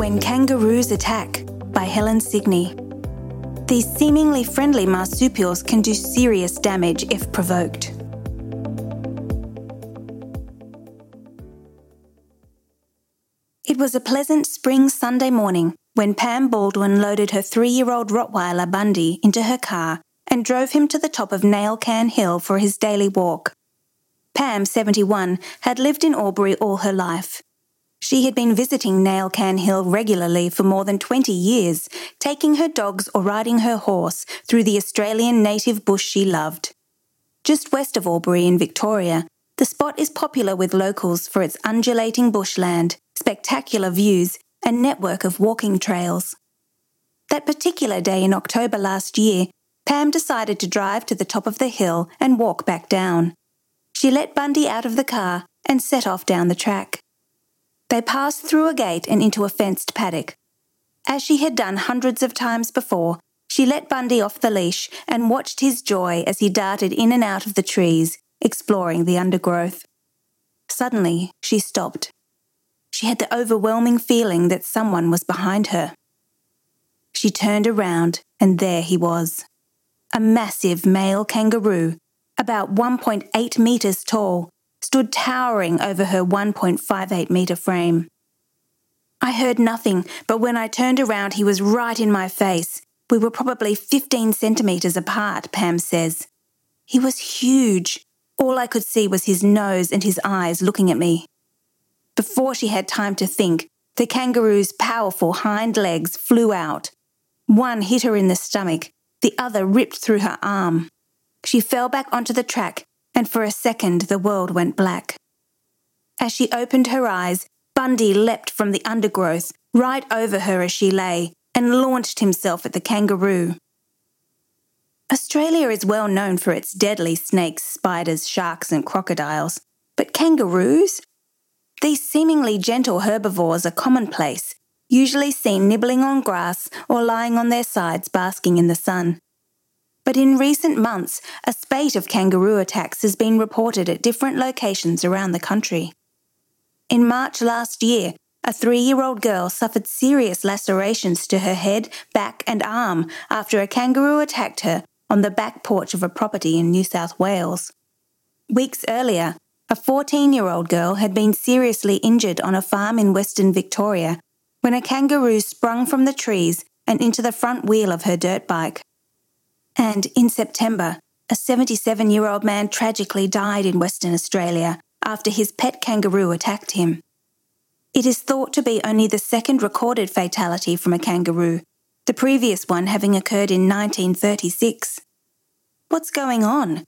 When Kangaroos Attack by Helen Signy. These seemingly friendly marsupials can do serious damage if provoked. It was a pleasant spring Sunday morning when Pam Baldwin loaded her three year old Rottweiler Bundy into her car and drove him to the top of Nail Can Hill for his daily walk. Pam, 71, had lived in Albury all her life. She had been visiting Nail Can Hill regularly for more than 20 years, taking her dogs or riding her horse through the Australian native bush she loved. Just west of Albury in Victoria, the spot is popular with locals for its undulating bushland, spectacular views, and network of walking trails. That particular day in October last year, Pam decided to drive to the top of the hill and walk back down. She let Bundy out of the car and set off down the track. They passed through a gate and into a fenced paddock. As she had done hundreds of times before, she let Bundy off the leash and watched his joy as he darted in and out of the trees, exploring the undergrowth. Suddenly, she stopped. She had the overwhelming feeling that someone was behind her. She turned around, and there he was. A massive male kangaroo, about 1.8 metres tall, stood towering over her 1.58 metre frame. I heard nothing, but when I turned around, he was right in my face. We were probably 15 centimetres apart, Pam says. He was huge. All I could see was his nose and his eyes looking at me. Before she had time to think, the kangaroo's powerful hind legs flew out. One hit her in the stomach, the other ripped through her arm. She fell back onto the track and for a second the world went black. As she opened her eyes, Bundy leapt from the undergrowth right over her as she lay and launched himself at the kangaroo. Australia is well known for its deadly snakes, spiders, sharks, and crocodiles, but kangaroos? These seemingly gentle herbivores are commonplace, usually seen nibbling on grass or lying on their sides basking in the sun. But in recent months, a spate of kangaroo attacks has been reported at different locations around the country. In March last year, a three year old girl suffered serious lacerations to her head, back, and arm after a kangaroo attacked her on the back porch of a property in New South Wales. Weeks earlier, a 14 year old girl had been seriously injured on a farm in Western Victoria when a kangaroo sprung from the trees and into the front wheel of her dirt bike. And in September, a 77 year old man tragically died in Western Australia after his pet kangaroo attacked him. It is thought to be only the second recorded fatality from a kangaroo, the previous one having occurred in 1936. What's going on?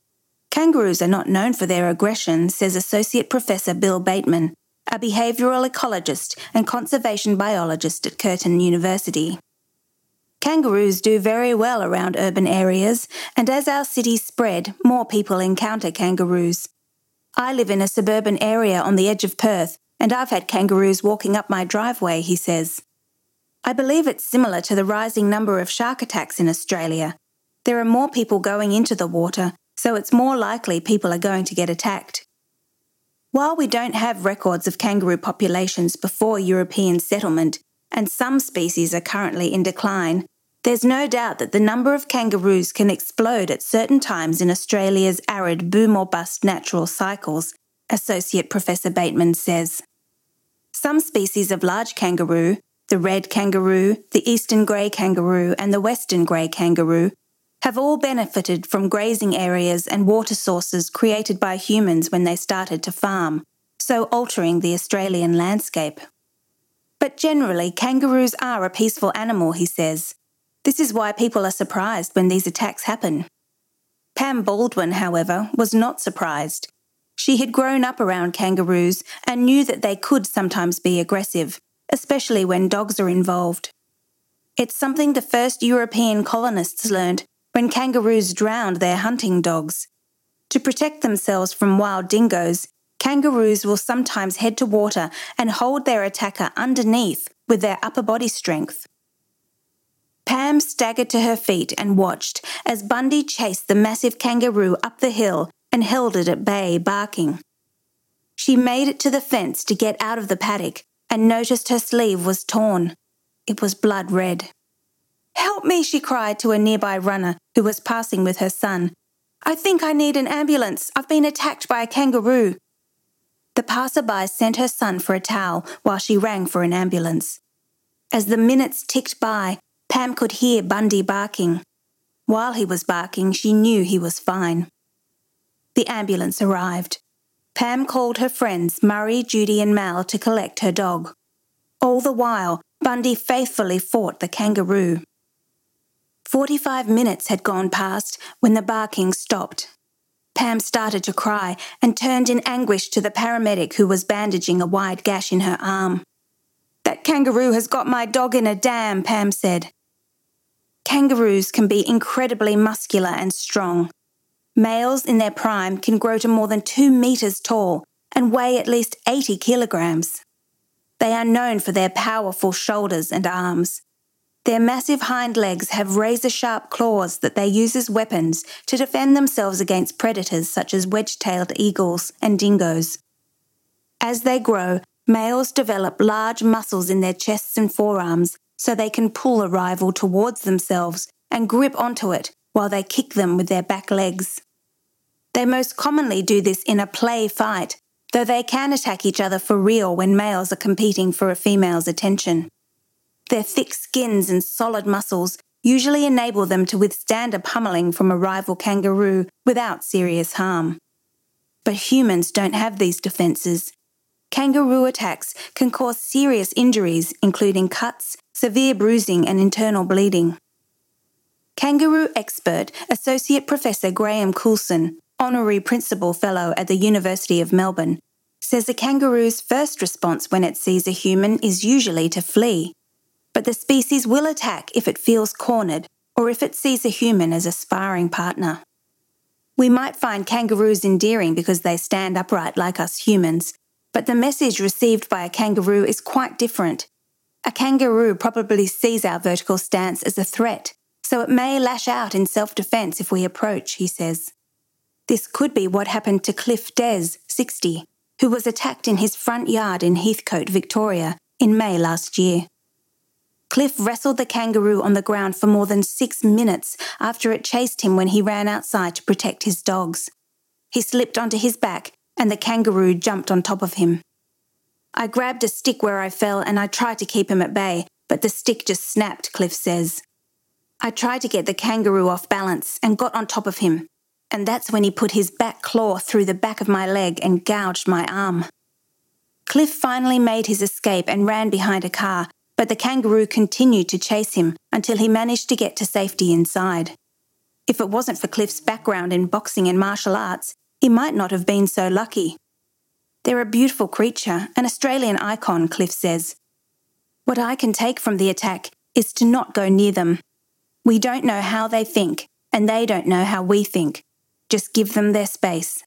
Kangaroos are not known for their aggression, says Associate Professor Bill Bateman, a behavioural ecologist and conservation biologist at Curtin University. Kangaroos do very well around urban areas, and as our cities spread, more people encounter kangaroos. I live in a suburban area on the edge of Perth, and I've had kangaroos walking up my driveway, he says. I believe it's similar to the rising number of shark attacks in Australia. There are more people going into the water, so it's more likely people are going to get attacked. While we don't have records of kangaroo populations before European settlement, and some species are currently in decline, there's no doubt that the number of kangaroos can explode at certain times in Australia's arid boom or bust natural cycles, Associate Professor Bateman says. Some species of large kangaroo, the red kangaroo, the eastern grey kangaroo, and the western grey kangaroo, have all benefited from grazing areas and water sources created by humans when they started to farm, so altering the Australian landscape. But generally, kangaroos are a peaceful animal, he says, this is why people are surprised when these attacks happen. Pam Baldwin, however, was not surprised. She had grown up around kangaroos and knew that they could sometimes be aggressive, especially when dogs are involved. It's something the first European colonists learned when kangaroos drowned their hunting dogs. To protect themselves from wild dingoes, kangaroos will sometimes head to water and hold their attacker underneath with their upper body strength. Pam staggered to her feet and watched as Bundy chased the massive kangaroo up the hill and held it at bay, barking. She made it to the fence to get out of the paddock and noticed her sleeve was torn. It was blood red. Help me, she cried to a nearby runner who was passing with her son. I think I need an ambulance. I've been attacked by a kangaroo. The passerby sent her son for a towel while she rang for an ambulance. As the minutes ticked by, Pam could hear Bundy barking. While he was barking, she knew he was fine. The ambulance arrived. Pam called her friends Murray, Judy, and Mal to collect her dog. All the while, Bundy faithfully fought the kangaroo. Forty five minutes had gone past when the barking stopped. Pam started to cry and turned in anguish to the paramedic who was bandaging a wide gash in her arm. That kangaroo has got my dog in a dam, Pam said. Kangaroos can be incredibly muscular and strong. Males in their prime can grow to more than two metres tall and weigh at least 80 kilograms. They are known for their powerful shoulders and arms. Their massive hind legs have razor sharp claws that they use as weapons to defend themselves against predators such as wedge tailed eagles and dingoes. As they grow, males develop large muscles in their chests and forearms so they can pull a rival towards themselves and grip onto it while they kick them with their back legs. They most commonly do this in a play fight, though they can attack each other for real when males are competing for a female's attention. Their thick skins and solid muscles usually enable them to withstand a pummeling from a rival kangaroo without serious harm. But humans don't have these defences. Kangaroo attacks can cause serious injuries, including cuts, severe bruising, and internal bleeding. Kangaroo expert Associate Professor Graham Coulson, Honorary Principal Fellow at the University of Melbourne, says a kangaroo's first response when it sees a human is usually to flee but the species will attack if it feels cornered or if it sees a human as a sparring partner. We might find kangaroos endearing because they stand upright like us humans, but the message received by a kangaroo is quite different. A kangaroo probably sees our vertical stance as a threat, so it may lash out in self defence if we approach, he says. This could be what happened to Cliff Des, 60, who was attacked in his front yard in Heathcote, Victoria, in May last year. Cliff wrestled the kangaroo on the ground for more than six minutes after it chased him when he ran outside to protect his dogs. He slipped onto his back and the kangaroo jumped on top of him. I grabbed a stick where I fell and I tried to keep him at bay, but the stick just snapped, Cliff says. I tried to get the kangaroo off balance and got on top of him, and that's when he put his back claw through the back of my leg and gouged my arm. Cliff finally made his escape and ran behind a car, but the kangaroo continued to chase him until he managed to get to safety inside. If it wasn't for Cliff's background in boxing and martial arts, he might not have been so lucky. They're a beautiful creature, an Australian icon, Cliff says. What I can take from the attack is to not go near them. We don't know how they think, and they don't know how we think. Just give them their space.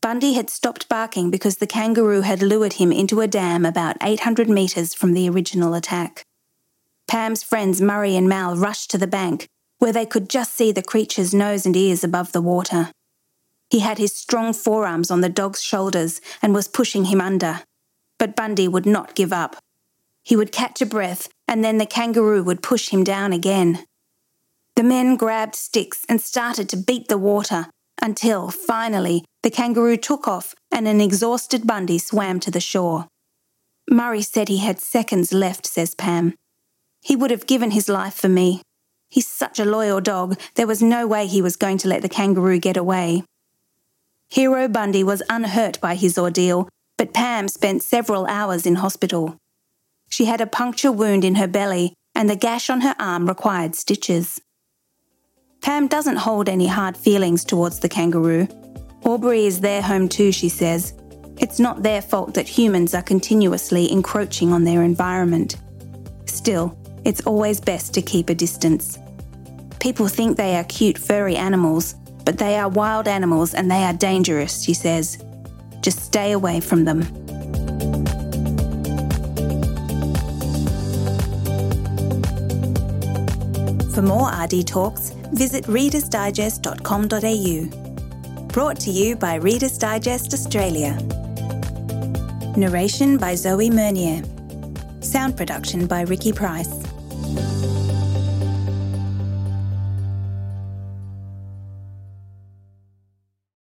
Bundy had stopped barking because the kangaroo had lured him into a dam about 800 metres from the original attack. Pam's friends Murray and Mal rushed to the bank, where they could just see the creature's nose and ears above the water. He had his strong forearms on the dog's shoulders and was pushing him under. But Bundy would not give up. He would catch a breath, and then the kangaroo would push him down again. The men grabbed sticks and started to beat the water, until, finally, the kangaroo took off and an exhausted Bundy swam to the shore. Murray said he had seconds left, says Pam. He would have given his life for me. He's such a loyal dog, there was no way he was going to let the kangaroo get away. Hero Bundy was unhurt by his ordeal, but Pam spent several hours in hospital. She had a puncture wound in her belly, and the gash on her arm required stitches. Pam doesn't hold any hard feelings towards the kangaroo. Albury is their home too, she says. It's not their fault that humans are continuously encroaching on their environment. Still, it's always best to keep a distance. People think they are cute, furry animals, but they are wild animals and they are dangerous, she says. Just stay away from them. For more RD Talks, visit readersdigest.com.au. Brought to you by Reader's Digest Australia. Narration by Zoe Meunier. Sound production by Ricky Price.